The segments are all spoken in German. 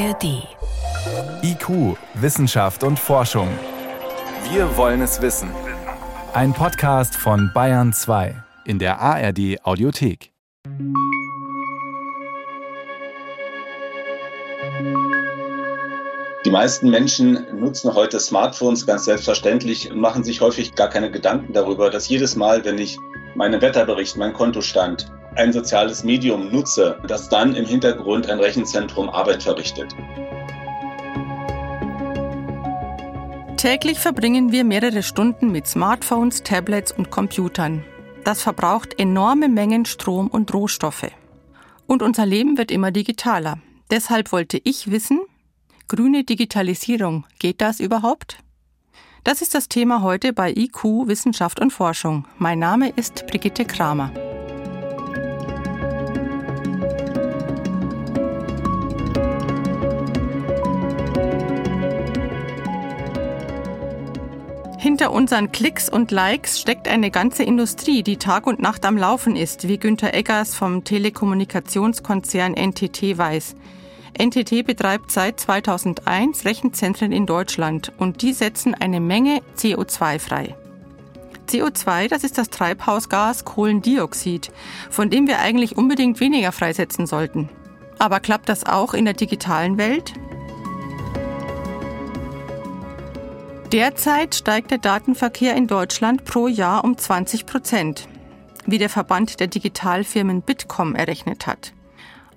ARD. IQ, Wissenschaft und Forschung. Wir wollen es wissen. Ein Podcast von Bayern 2 in der ARD Audiothek. Die meisten Menschen nutzen heute Smartphones ganz selbstverständlich und machen sich häufig gar keine Gedanken darüber, dass jedes Mal, wenn ich meinen Wetterbericht, meinen Kontostand, ein soziales Medium nutze, dass dann im Hintergrund ein Rechenzentrum Arbeit verrichtet. Täglich verbringen wir mehrere Stunden mit Smartphones, Tablets und Computern. Das verbraucht enorme Mengen Strom und Rohstoffe. Und unser Leben wird immer digitaler. Deshalb wollte ich wissen, grüne Digitalisierung, geht das überhaupt? Das ist das Thema heute bei IQ Wissenschaft und Forschung. Mein Name ist Brigitte Kramer. Unseren Klicks und Likes steckt eine ganze Industrie, die Tag und Nacht am Laufen ist, wie Günter Eggers vom Telekommunikationskonzern NTT weiß. NTT betreibt seit 2001 Rechenzentren in Deutschland und die setzen eine Menge CO2 frei. CO2, das ist das Treibhausgas Kohlendioxid, von dem wir eigentlich unbedingt weniger freisetzen sollten. Aber klappt das auch in der digitalen Welt? Derzeit steigt der Datenverkehr in Deutschland pro Jahr um 20 Prozent, wie der Verband der Digitalfirmen Bitkom errechnet hat.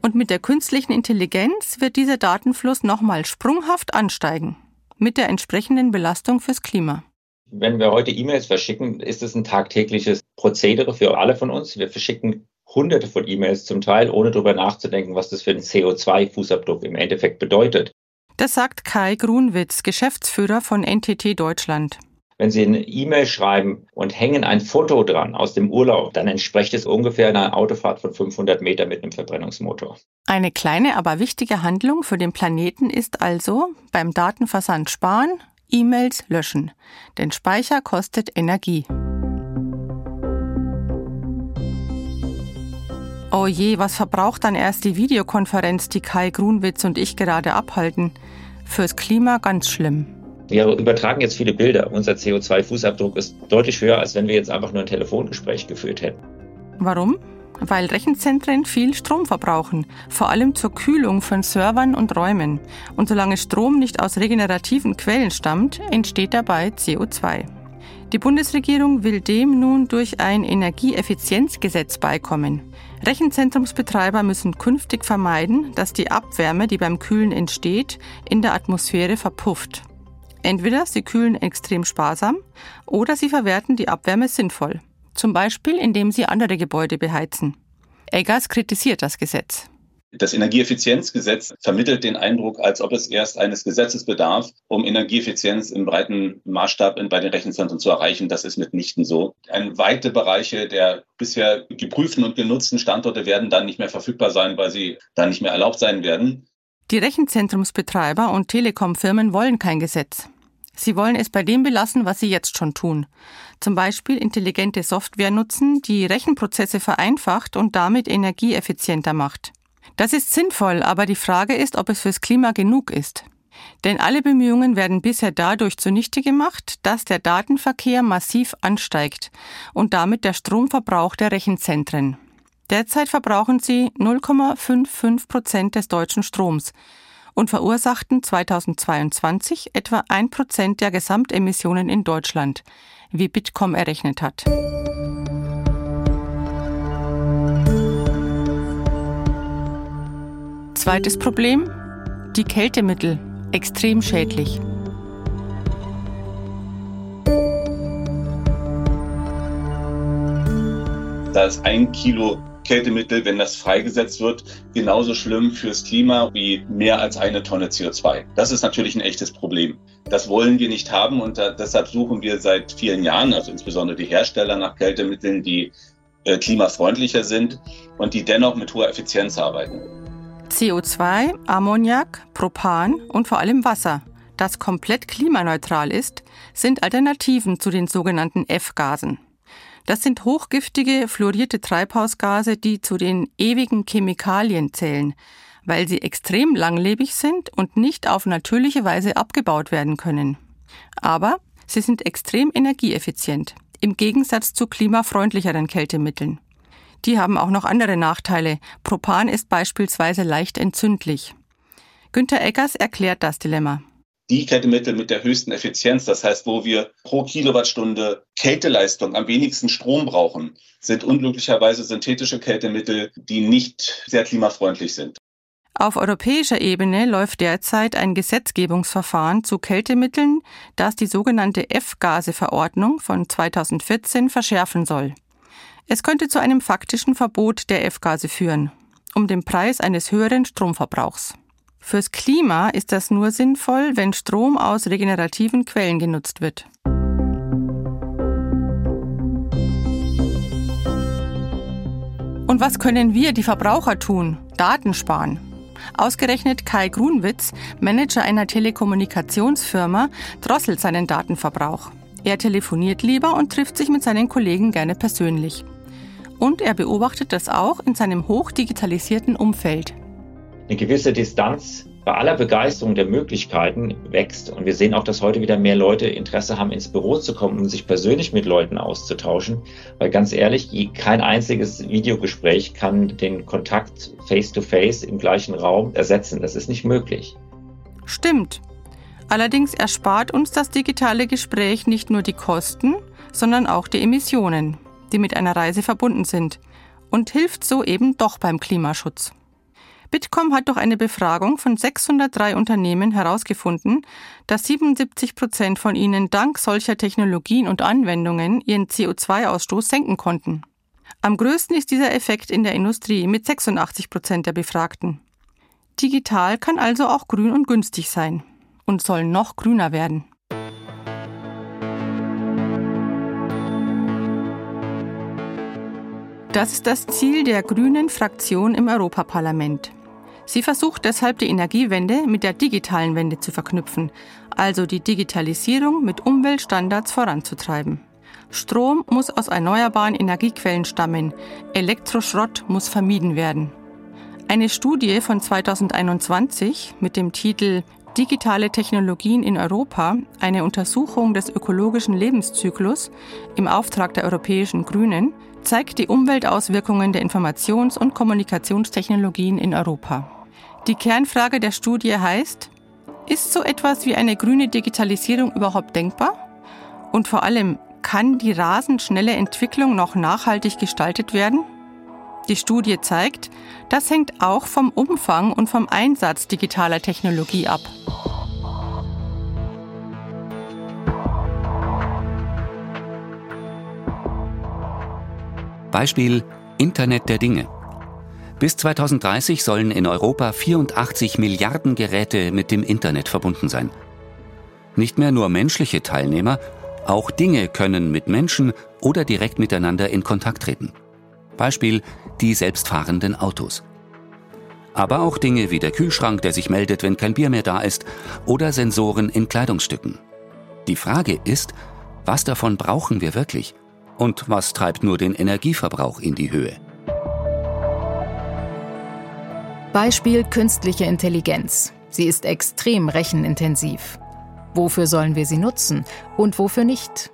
Und mit der künstlichen Intelligenz wird dieser Datenfluss nochmal sprunghaft ansteigen, mit der entsprechenden Belastung fürs Klima. Wenn wir heute E-Mails verschicken, ist es ein tagtägliches Prozedere für alle von uns. Wir verschicken hunderte von E-Mails zum Teil, ohne darüber nachzudenken, was das für einen CO2-Fußabdruck im Endeffekt bedeutet. Das sagt Kai Grunwitz, Geschäftsführer von NTT Deutschland. Wenn Sie eine E-Mail schreiben und hängen ein Foto dran aus dem Urlaub, dann entspricht es ungefähr einer Autofahrt von 500 Meter mit einem Verbrennungsmotor. Eine kleine, aber wichtige Handlung für den Planeten ist also beim Datenversand sparen, E-Mails löschen. Denn Speicher kostet Energie. Oh je, was verbraucht dann erst die Videokonferenz, die Kai Grunwitz und ich gerade abhalten? Fürs Klima ganz schlimm. Wir übertragen jetzt viele Bilder. Unser CO2-Fußabdruck ist deutlich höher, als wenn wir jetzt einfach nur ein Telefongespräch geführt hätten. Warum? Weil Rechenzentren viel Strom verbrauchen, vor allem zur Kühlung von Servern und Räumen. Und solange Strom nicht aus regenerativen Quellen stammt, entsteht dabei CO2. Die Bundesregierung will dem nun durch ein Energieeffizienzgesetz beikommen. Rechenzentrumsbetreiber müssen künftig vermeiden, dass die Abwärme, die beim Kühlen entsteht, in der Atmosphäre verpufft. Entweder sie kühlen extrem sparsam oder sie verwerten die Abwärme sinnvoll, zum Beispiel indem sie andere Gebäude beheizen. Eggers kritisiert das Gesetz. Das Energieeffizienzgesetz vermittelt den Eindruck, als ob es erst eines Gesetzes bedarf, um Energieeffizienz im breiten Maßstab bei den Rechenzentren zu erreichen. Das ist mitnichten so. Ein weite Bereiche der bisher geprüften und genutzten Standorte werden dann nicht mehr verfügbar sein, weil sie dann nicht mehr erlaubt sein werden. Die Rechenzentrumsbetreiber und Telekomfirmen wollen kein Gesetz. Sie wollen es bei dem belassen, was sie jetzt schon tun. Zum Beispiel intelligente Software nutzen, die Rechenprozesse vereinfacht und damit energieeffizienter macht. Das ist sinnvoll, aber die Frage ist, ob es fürs Klima genug ist. Denn alle Bemühungen werden bisher dadurch zunichte gemacht, dass der Datenverkehr massiv ansteigt und damit der Stromverbrauch der Rechenzentren. Derzeit verbrauchen sie 0,55 Prozent des deutschen Stroms und verursachten 2022 etwa ein Prozent der Gesamtemissionen in Deutschland, wie Bitkom errechnet hat. Zweites Problem, die Kältemittel, extrem schädlich. Da ist ein Kilo Kältemittel, wenn das freigesetzt wird, genauso schlimm fürs Klima wie mehr als eine Tonne CO2. Das ist natürlich ein echtes Problem. Das wollen wir nicht haben und da, deshalb suchen wir seit vielen Jahren, also insbesondere die Hersteller nach Kältemitteln, die äh, klimafreundlicher sind und die dennoch mit hoher Effizienz arbeiten. CO2, Ammoniak, Propan und vor allem Wasser, das komplett klimaneutral ist, sind Alternativen zu den sogenannten F-Gasen. Das sind hochgiftige, fluorierte Treibhausgase, die zu den ewigen Chemikalien zählen, weil sie extrem langlebig sind und nicht auf natürliche Weise abgebaut werden können. Aber sie sind extrem energieeffizient, im Gegensatz zu klimafreundlicheren Kältemitteln. Die haben auch noch andere Nachteile. Propan ist beispielsweise leicht entzündlich. Günter Eggers erklärt das Dilemma. Die Kältemittel mit der höchsten Effizienz, das heißt, wo wir pro Kilowattstunde Kälteleistung am wenigsten Strom brauchen, sind unglücklicherweise synthetische Kältemittel, die nicht sehr klimafreundlich sind. Auf europäischer Ebene läuft derzeit ein Gesetzgebungsverfahren zu Kältemitteln, das die sogenannte F-Gase-Verordnung von 2014 verschärfen soll. Es könnte zu einem faktischen Verbot der F-Gase führen, um den Preis eines höheren Stromverbrauchs. Fürs Klima ist das nur sinnvoll, wenn Strom aus regenerativen Quellen genutzt wird. Und was können wir, die Verbraucher, tun? Daten sparen. Ausgerechnet Kai Grunwitz, Manager einer Telekommunikationsfirma, drosselt seinen Datenverbrauch. Er telefoniert lieber und trifft sich mit seinen Kollegen gerne persönlich. Und er beobachtet das auch in seinem hochdigitalisierten Umfeld. Eine gewisse Distanz bei aller Begeisterung der Möglichkeiten wächst. Und wir sehen auch, dass heute wieder mehr Leute Interesse haben, ins Büro zu kommen und sich persönlich mit Leuten auszutauschen. Weil ganz ehrlich, kein einziges Videogespräch kann den Kontakt face-to-face -face im gleichen Raum ersetzen. Das ist nicht möglich. Stimmt. Allerdings erspart uns das digitale Gespräch nicht nur die Kosten, sondern auch die Emissionen, die mit einer Reise verbunden sind und hilft so eben doch beim Klimaschutz. Bitkom hat durch eine Befragung von 603 Unternehmen herausgefunden, dass 77 Prozent von ihnen dank solcher Technologien und Anwendungen ihren CO2-Ausstoß senken konnten. Am größten ist dieser Effekt in der Industrie mit 86 Prozent der Befragten. Digital kann also auch grün und günstig sein und soll noch grüner werden. Das ist das Ziel der grünen Fraktion im Europaparlament. Sie versucht deshalb die Energiewende mit der digitalen Wende zu verknüpfen, also die Digitalisierung mit Umweltstandards voranzutreiben. Strom muss aus erneuerbaren Energiequellen stammen, Elektroschrott muss vermieden werden. Eine Studie von 2021 mit dem Titel Digitale Technologien in Europa, eine Untersuchung des ökologischen Lebenszyklus im Auftrag der Europäischen Grünen, zeigt die Umweltauswirkungen der Informations- und Kommunikationstechnologien in Europa. Die Kernfrage der Studie heißt, ist so etwas wie eine grüne Digitalisierung überhaupt denkbar? Und vor allem, kann die rasend schnelle Entwicklung noch nachhaltig gestaltet werden? Die Studie zeigt, das hängt auch vom Umfang und vom Einsatz digitaler Technologie ab. Beispiel Internet der Dinge. Bis 2030 sollen in Europa 84 Milliarden Geräte mit dem Internet verbunden sein. Nicht mehr nur menschliche Teilnehmer, auch Dinge können mit Menschen oder direkt miteinander in Kontakt treten. Beispiel die selbstfahrenden Autos. Aber auch Dinge wie der Kühlschrank, der sich meldet, wenn kein Bier mehr da ist, oder Sensoren in Kleidungsstücken. Die Frage ist, was davon brauchen wir wirklich? Und was treibt nur den Energieverbrauch in die Höhe? Beispiel künstliche Intelligenz. Sie ist extrem rechenintensiv. Wofür sollen wir sie nutzen und wofür nicht?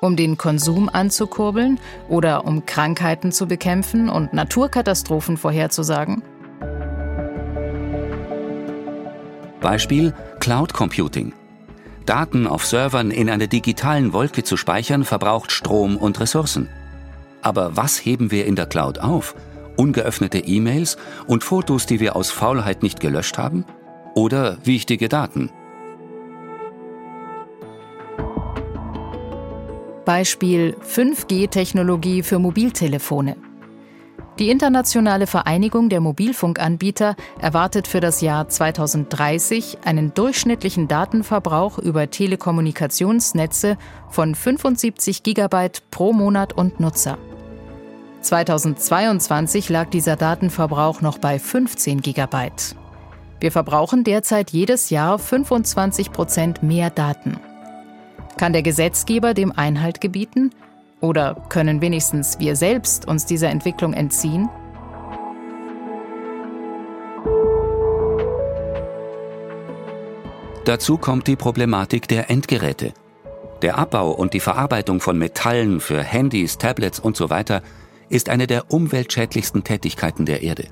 Um den Konsum anzukurbeln oder um Krankheiten zu bekämpfen und Naturkatastrophen vorherzusagen? Beispiel Cloud Computing. Daten auf Servern in einer digitalen Wolke zu speichern verbraucht Strom und Ressourcen. Aber was heben wir in der Cloud auf? ungeöffnete E-Mails und Fotos, die wir aus Faulheit nicht gelöscht haben? Oder wichtige Daten? Beispiel 5G-Technologie für Mobiltelefone. Die Internationale Vereinigung der Mobilfunkanbieter erwartet für das Jahr 2030 einen durchschnittlichen Datenverbrauch über Telekommunikationsnetze von 75 Gigabyte pro Monat und Nutzer. 2022 lag dieser Datenverbrauch noch bei 15 Gigabyte. Wir verbrauchen derzeit jedes Jahr 25 Prozent mehr Daten. Kann der Gesetzgeber dem Einhalt gebieten? Oder können wenigstens wir selbst uns dieser Entwicklung entziehen? Dazu kommt die Problematik der Endgeräte. Der Abbau und die Verarbeitung von Metallen für Handys, Tablets und so weiter ist eine der umweltschädlichsten Tätigkeiten der Erde.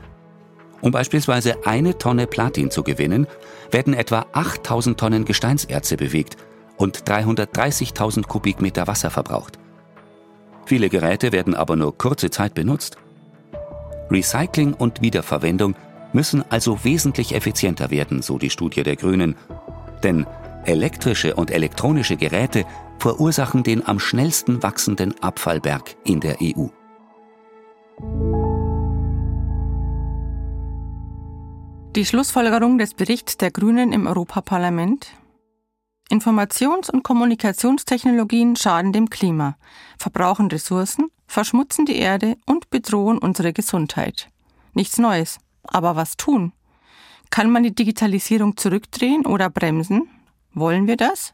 Um beispielsweise eine Tonne Platin zu gewinnen, werden etwa 8000 Tonnen Gesteinserze bewegt und 330.000 Kubikmeter Wasser verbraucht. Viele Geräte werden aber nur kurze Zeit benutzt. Recycling und Wiederverwendung müssen also wesentlich effizienter werden, so die Studie der Grünen. Denn elektrische und elektronische Geräte verursachen den am schnellsten wachsenden Abfallberg in der EU. Die Schlussfolgerung des Berichts der Grünen im Europaparlament Informations- und Kommunikationstechnologien schaden dem Klima, verbrauchen Ressourcen, verschmutzen die Erde und bedrohen unsere Gesundheit. Nichts Neues. Aber was tun? Kann man die Digitalisierung zurückdrehen oder bremsen? Wollen wir das?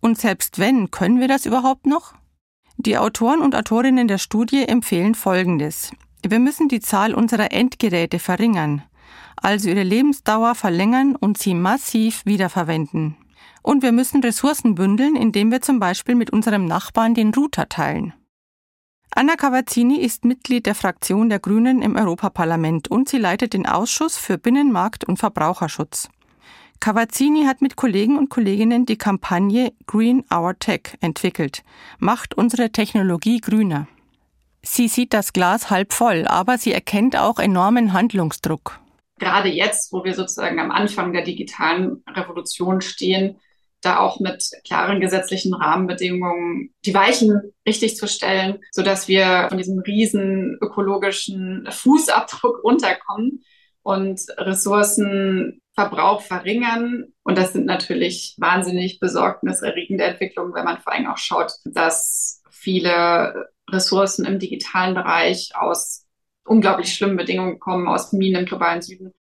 Und selbst wenn, können wir das überhaupt noch? Die Autoren und Autorinnen der Studie empfehlen Folgendes. Wir müssen die Zahl unserer Endgeräte verringern, also ihre Lebensdauer verlängern und sie massiv wiederverwenden. Und wir müssen Ressourcen bündeln, indem wir zum Beispiel mit unserem Nachbarn den Router teilen. Anna Cavazzini ist Mitglied der Fraktion der Grünen im Europaparlament und sie leitet den Ausschuss für Binnenmarkt und Verbraucherschutz. Cavazzini hat mit Kollegen und Kolleginnen die Kampagne Green Our Tech entwickelt. Macht unsere Technologie grüner. Sie sieht das Glas halb voll, aber sie erkennt auch enormen Handlungsdruck. Gerade jetzt, wo wir sozusagen am Anfang der digitalen Revolution stehen, da auch mit klaren gesetzlichen Rahmenbedingungen die Weichen richtig zu stellen, so dass wir von diesem riesen ökologischen Fußabdruck runterkommen und Ressourcenverbrauch verringern. Und das sind natürlich wahnsinnig besorgniserregende Entwicklungen, wenn man vor allem auch schaut, dass viele Ressourcen im digitalen Bereich aus unglaublich schlimmen Bedingungen kommen, aus Minen im globalen Süden.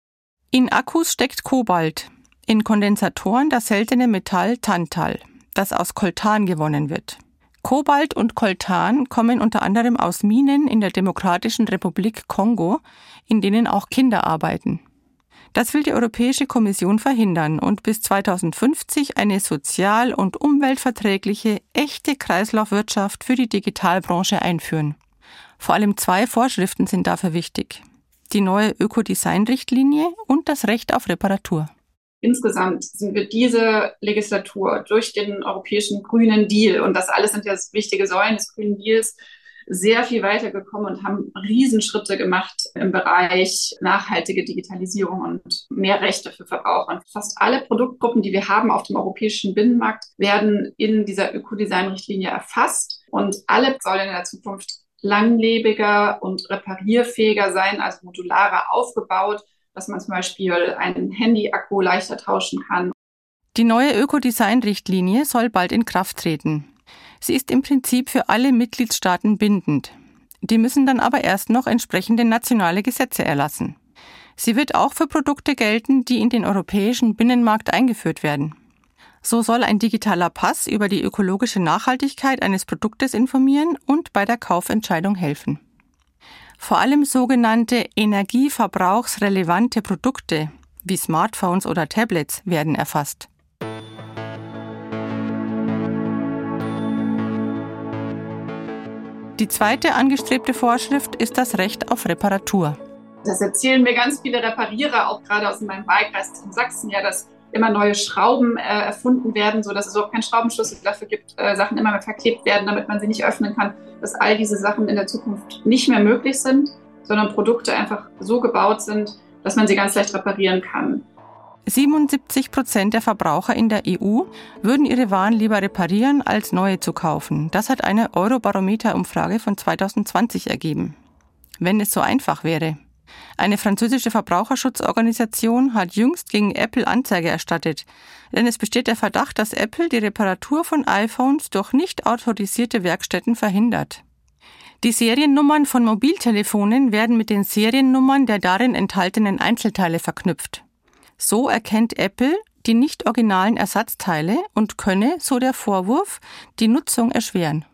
In Akkus steckt Kobalt, in Kondensatoren das seltene Metall Tantal, das aus Koltan gewonnen wird. Kobalt und Koltan kommen unter anderem aus Minen in der Demokratischen Republik Kongo, in denen auch Kinder arbeiten. Das will die Europäische Kommission verhindern und bis 2050 eine sozial- und umweltverträgliche, echte Kreislaufwirtschaft für die Digitalbranche einführen. Vor allem zwei Vorschriften sind dafür wichtig. Die neue Ökodesign-Richtlinie und das Recht auf Reparatur. Insgesamt sind wir diese Legislatur durch den europäischen grünen Deal, und das alles sind ja wichtige Säulen des grünen Deals, sehr viel weitergekommen und haben Riesenschritte gemacht im Bereich nachhaltige Digitalisierung und mehr Rechte für Verbraucher. Und fast alle Produktgruppen, die wir haben auf dem europäischen Binnenmarkt, werden in dieser Ökodesign-Richtlinie erfasst und alle sollen in der Zukunft langlebiger und reparierfähiger sein, also modularer aufgebaut dass man zum Beispiel einen Handy-Akku leichter tauschen kann. Die neue Ökodesign-Richtlinie soll bald in Kraft treten. Sie ist im Prinzip für alle Mitgliedstaaten bindend. Die müssen dann aber erst noch entsprechende nationale Gesetze erlassen. Sie wird auch für Produkte gelten, die in den europäischen Binnenmarkt eingeführt werden. So soll ein digitaler Pass über die ökologische Nachhaltigkeit eines Produktes informieren und bei der Kaufentscheidung helfen. Vor allem sogenannte energieverbrauchsrelevante Produkte wie Smartphones oder Tablets werden erfasst. Die zweite angestrebte Vorschrift ist das Recht auf Reparatur. Das erzählen mir ganz viele Reparierer, auch gerade aus meinem Wahlkreis in Sachsen, ja, dass immer neue Schrauben äh, erfunden werden, sodass es überhaupt keinen Schraubenschlüssel dafür gibt, äh, Sachen immer mehr verklebt werden, damit man sie nicht öffnen kann, dass all diese Sachen in der Zukunft nicht mehr möglich sind, sondern Produkte einfach so gebaut sind, dass man sie ganz leicht reparieren kann. 77 Prozent der Verbraucher in der EU würden ihre Waren lieber reparieren, als neue zu kaufen. Das hat eine Eurobarometer-Umfrage von 2020 ergeben. Wenn es so einfach wäre. Eine französische Verbraucherschutzorganisation hat jüngst gegen Apple Anzeige erstattet, denn es besteht der Verdacht, dass Apple die Reparatur von iPhones durch nicht autorisierte Werkstätten verhindert. Die Seriennummern von Mobiltelefonen werden mit den Seriennummern der darin enthaltenen Einzelteile verknüpft. So erkennt Apple die nicht originalen Ersatzteile und könne, so der Vorwurf, die Nutzung erschweren.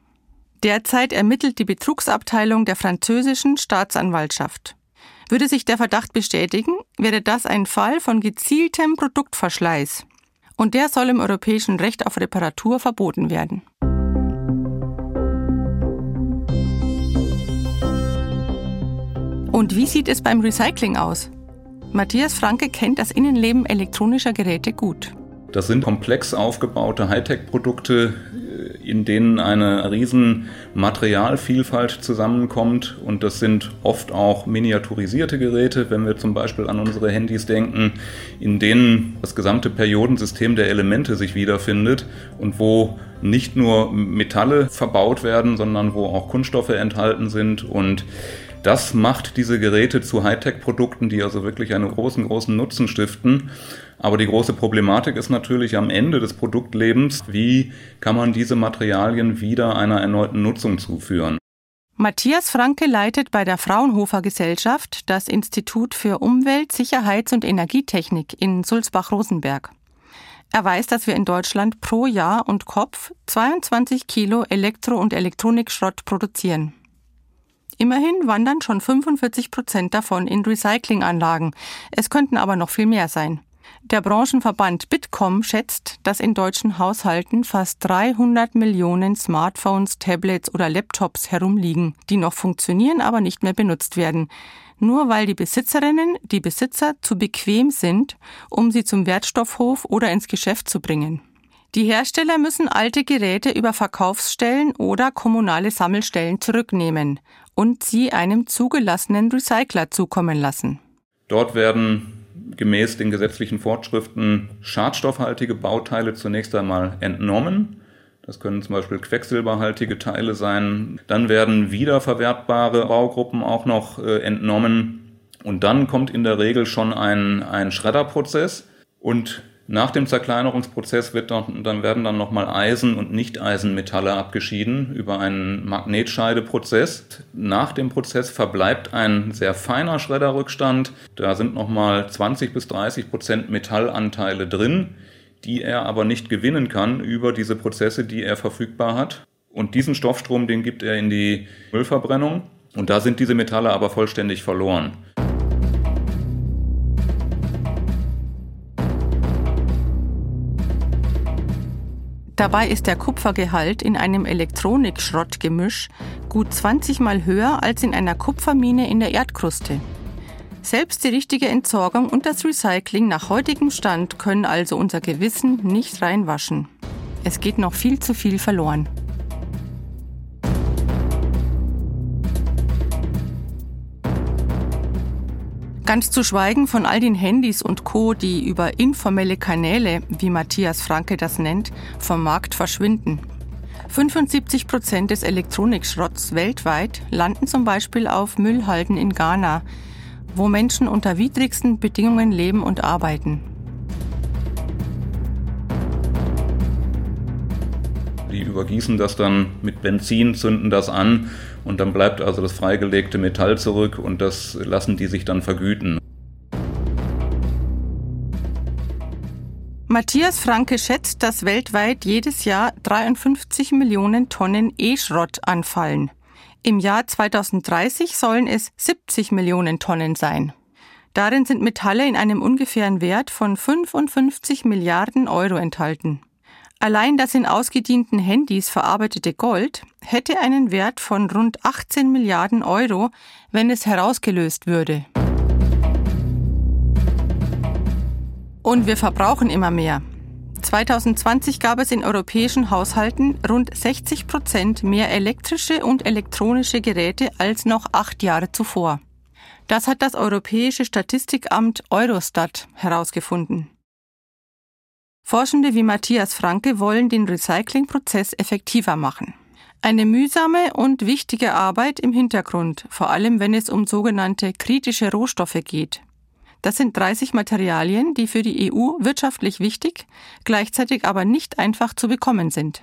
Derzeit ermittelt die Betrugsabteilung der französischen Staatsanwaltschaft. Würde sich der Verdacht bestätigen, wäre das ein Fall von gezieltem Produktverschleiß. Und der soll im europäischen Recht auf Reparatur verboten werden. Und wie sieht es beim Recycling aus? Matthias Franke kennt das Innenleben elektronischer Geräte gut. Das sind komplex aufgebaute Hightech-Produkte, in denen eine riesen Materialvielfalt zusammenkommt und das sind oft auch miniaturisierte Geräte, wenn wir zum Beispiel an unsere Handys denken, in denen das gesamte Periodensystem der Elemente sich wiederfindet und wo nicht nur Metalle verbaut werden, sondern wo auch Kunststoffe enthalten sind und das macht diese Geräte zu Hightech-Produkten, die also wirklich einen großen, großen Nutzen stiften. Aber die große Problematik ist natürlich am Ende des Produktlebens, wie kann man diese Materialien wieder einer erneuten Nutzung zuführen. Matthias Franke leitet bei der Fraunhofer Gesellschaft das Institut für Umwelt, Sicherheits- und Energietechnik in Sulzbach-Rosenberg. Er weiß, dass wir in Deutschland pro Jahr und Kopf 22 Kilo Elektro- und Elektronikschrott produzieren. Immerhin wandern schon 45 Prozent davon in Recyclinganlagen. Es könnten aber noch viel mehr sein. Der Branchenverband Bitkom schätzt, dass in deutschen Haushalten fast 300 Millionen Smartphones, Tablets oder Laptops herumliegen, die noch funktionieren, aber nicht mehr benutzt werden. Nur weil die Besitzerinnen, die Besitzer zu bequem sind, um sie zum Wertstoffhof oder ins Geschäft zu bringen. Die Hersteller müssen alte Geräte über Verkaufsstellen oder kommunale Sammelstellen zurücknehmen und sie einem zugelassenen Recycler zukommen lassen. Dort werden gemäß den gesetzlichen Vorschriften schadstoffhaltige Bauteile zunächst einmal entnommen. Das können zum Beispiel quecksilberhaltige Teile sein. Dann werden wiederverwertbare Baugruppen auch noch äh, entnommen. Und dann kommt in der Regel schon ein, ein Schredderprozess. Und nach dem Zerkleinerungsprozess wird dann, dann werden dann nochmal Eisen- und Nicht-Eisenmetalle abgeschieden über einen Magnetscheideprozess. Nach dem Prozess verbleibt ein sehr feiner Schredderrückstand. Da sind nochmal 20 bis 30 Prozent Metallanteile drin, die er aber nicht gewinnen kann über diese Prozesse, die er verfügbar hat. Und diesen Stoffstrom, den gibt er in die Müllverbrennung. Und da sind diese Metalle aber vollständig verloren. Dabei ist der Kupfergehalt in einem Elektronikschrottgemisch gut 20 mal höher als in einer Kupfermine in der Erdkruste. Selbst die richtige Entsorgung und das Recycling nach heutigem Stand können also unser Gewissen nicht reinwaschen. Es geht noch viel zu viel verloren. Ganz zu schweigen von all den Handys und Co., die über informelle Kanäle, wie Matthias Franke das nennt, vom Markt verschwinden. 75 Prozent des Elektronikschrotts weltweit landen zum Beispiel auf Müllhalden in Ghana, wo Menschen unter widrigsten Bedingungen leben und arbeiten. Die übergießen das dann mit Benzin, zünden das an und dann bleibt also das freigelegte Metall zurück und das lassen die sich dann vergüten. Matthias Franke schätzt, dass weltweit jedes Jahr 53 Millionen Tonnen E-Schrott anfallen. Im Jahr 2030 sollen es 70 Millionen Tonnen sein. Darin sind Metalle in einem ungefähren Wert von 55 Milliarden Euro enthalten. Allein das in ausgedienten Handys verarbeitete Gold hätte einen Wert von rund 18 Milliarden Euro, wenn es herausgelöst würde. Und wir verbrauchen immer mehr. 2020 gab es in europäischen Haushalten rund 60 Prozent mehr elektrische und elektronische Geräte als noch acht Jahre zuvor. Das hat das Europäische Statistikamt Eurostat herausgefunden. Forschende wie Matthias Franke wollen den Recyclingprozess effektiver machen. Eine mühsame und wichtige Arbeit im Hintergrund, vor allem wenn es um sogenannte kritische Rohstoffe geht. Das sind 30 Materialien, die für die EU wirtschaftlich wichtig, gleichzeitig aber nicht einfach zu bekommen sind.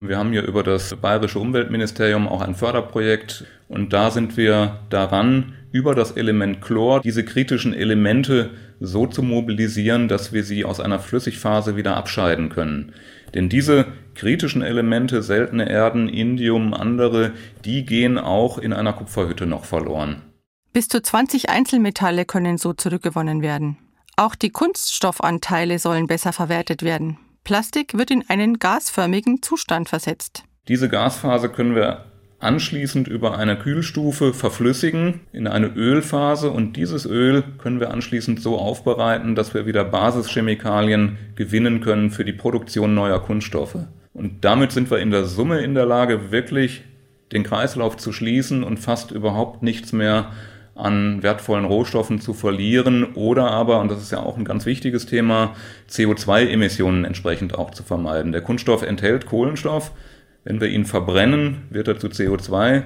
Wir haben hier über das Bayerische Umweltministerium auch ein Förderprojekt und da sind wir daran, über das Element Chlor diese kritischen Elemente so zu mobilisieren, dass wir sie aus einer Flüssigphase wieder abscheiden können. Denn diese kritischen Elemente, seltene Erden, Indium, andere, die gehen auch in einer Kupferhütte noch verloren. Bis zu 20 Einzelmetalle können so zurückgewonnen werden. Auch die Kunststoffanteile sollen besser verwertet werden. Plastik wird in einen gasförmigen Zustand versetzt. Diese Gasphase können wir anschließend über eine Kühlstufe verflüssigen in eine Ölphase und dieses Öl können wir anschließend so aufbereiten, dass wir wieder Basischemikalien gewinnen können für die Produktion neuer Kunststoffe. Und damit sind wir in der Summe in der Lage, wirklich den Kreislauf zu schließen und fast überhaupt nichts mehr an wertvollen Rohstoffen zu verlieren oder aber, und das ist ja auch ein ganz wichtiges Thema, CO2-Emissionen entsprechend auch zu vermeiden. Der Kunststoff enthält Kohlenstoff. Wenn wir ihn verbrennen, wird er zu CO2.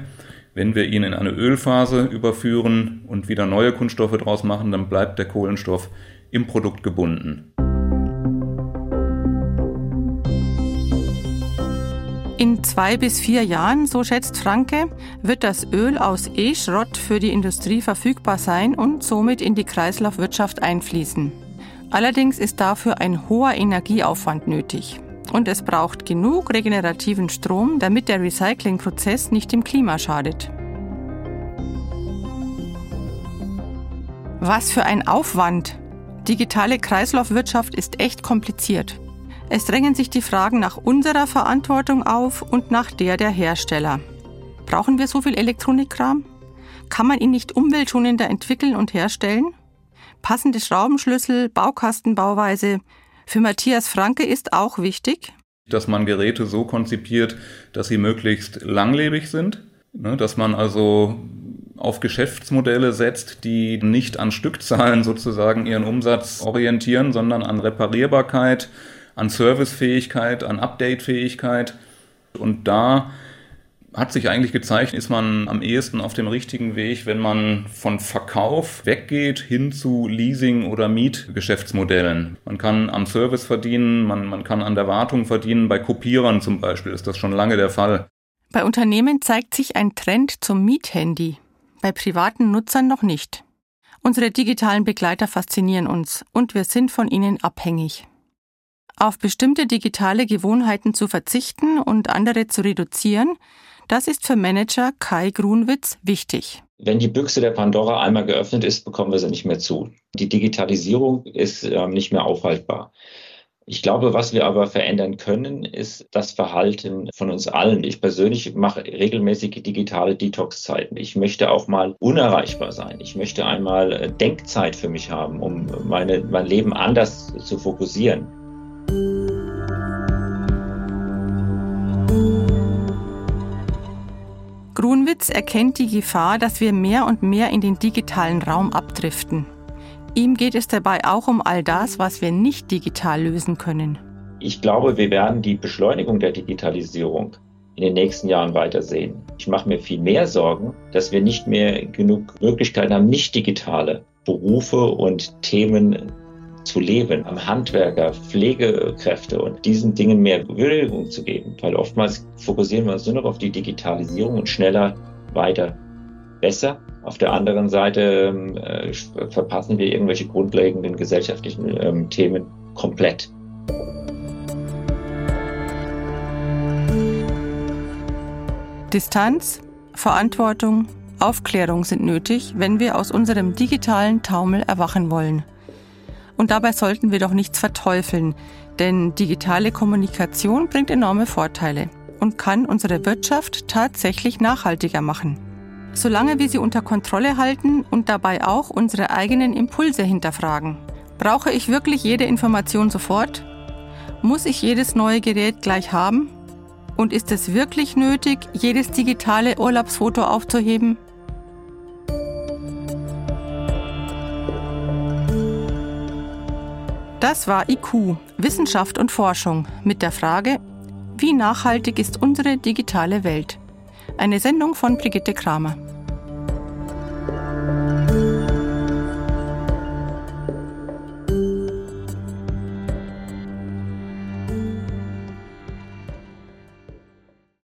Wenn wir ihn in eine Ölphase überführen und wieder neue Kunststoffe draus machen, dann bleibt der Kohlenstoff im Produkt gebunden. In zwei bis vier Jahren, so schätzt Franke, wird das Öl aus E-Schrott für die Industrie verfügbar sein und somit in die Kreislaufwirtschaft einfließen. Allerdings ist dafür ein hoher Energieaufwand nötig. Und es braucht genug regenerativen Strom, damit der Recyclingprozess nicht dem Klima schadet. Was für ein Aufwand! Digitale Kreislaufwirtschaft ist echt kompliziert. Es drängen sich die Fragen nach unserer Verantwortung auf und nach der der Hersteller. Brauchen wir so viel Elektronikkram? Kann man ihn nicht umweltschonender entwickeln und herstellen? Passende Schraubenschlüssel, Baukastenbauweise. Für Matthias Franke ist auch wichtig, dass man Geräte so konzipiert, dass sie möglichst langlebig sind, ne, dass man also auf Geschäftsmodelle setzt, die nicht an Stückzahlen sozusagen ihren Umsatz orientieren, sondern an Reparierbarkeit, an Servicefähigkeit, an Updatefähigkeit. Und da hat sich eigentlich gezeigt, ist man am ehesten auf dem richtigen Weg, wenn man von Verkauf weggeht hin zu Leasing- oder Mietgeschäftsmodellen. Man kann am Service verdienen, man, man kann an der Wartung verdienen. Bei Kopierern zum Beispiel ist das schon lange der Fall. Bei Unternehmen zeigt sich ein Trend zum Miethandy, bei privaten Nutzern noch nicht. Unsere digitalen Begleiter faszinieren uns und wir sind von ihnen abhängig. Auf bestimmte digitale Gewohnheiten zu verzichten und andere zu reduzieren, das ist für Manager Kai Grunwitz wichtig. Wenn die Büchse der Pandora einmal geöffnet ist, bekommen wir sie nicht mehr zu. Die Digitalisierung ist äh, nicht mehr aufhaltbar. Ich glaube, was wir aber verändern können, ist das Verhalten von uns allen. Ich persönlich mache regelmäßige digitale Detox-Zeiten. Ich möchte auch mal unerreichbar sein. Ich möchte einmal äh, Denkzeit für mich haben, um meine, mein Leben anders zu fokussieren. Grunwitz erkennt die Gefahr, dass wir mehr und mehr in den digitalen Raum abdriften. Ihm geht es dabei auch um all das, was wir nicht digital lösen können. Ich glaube, wir werden die Beschleunigung der Digitalisierung in den nächsten Jahren weitersehen. Ich mache mir viel mehr Sorgen, dass wir nicht mehr genug Möglichkeiten haben, nicht digitale Berufe und Themen zu leben, am Handwerker, Pflegekräfte und diesen Dingen mehr Würdigung zu geben. Weil oftmals fokussieren wir uns nur noch auf die Digitalisierung und schneller, weiter, besser. Auf der anderen Seite ähm, äh, verpassen wir irgendwelche grundlegenden gesellschaftlichen ähm, Themen komplett. Distanz, Verantwortung, Aufklärung sind nötig, wenn wir aus unserem digitalen Taumel erwachen wollen. Und dabei sollten wir doch nichts verteufeln, denn digitale Kommunikation bringt enorme Vorteile und kann unsere Wirtschaft tatsächlich nachhaltiger machen. Solange wir sie unter Kontrolle halten und dabei auch unsere eigenen Impulse hinterfragen. Brauche ich wirklich jede Information sofort? Muss ich jedes neue Gerät gleich haben? Und ist es wirklich nötig, jedes digitale Urlaubsfoto aufzuheben? Das war IQ, Wissenschaft und Forschung, mit der Frage, wie nachhaltig ist unsere digitale Welt? Eine Sendung von Brigitte Kramer.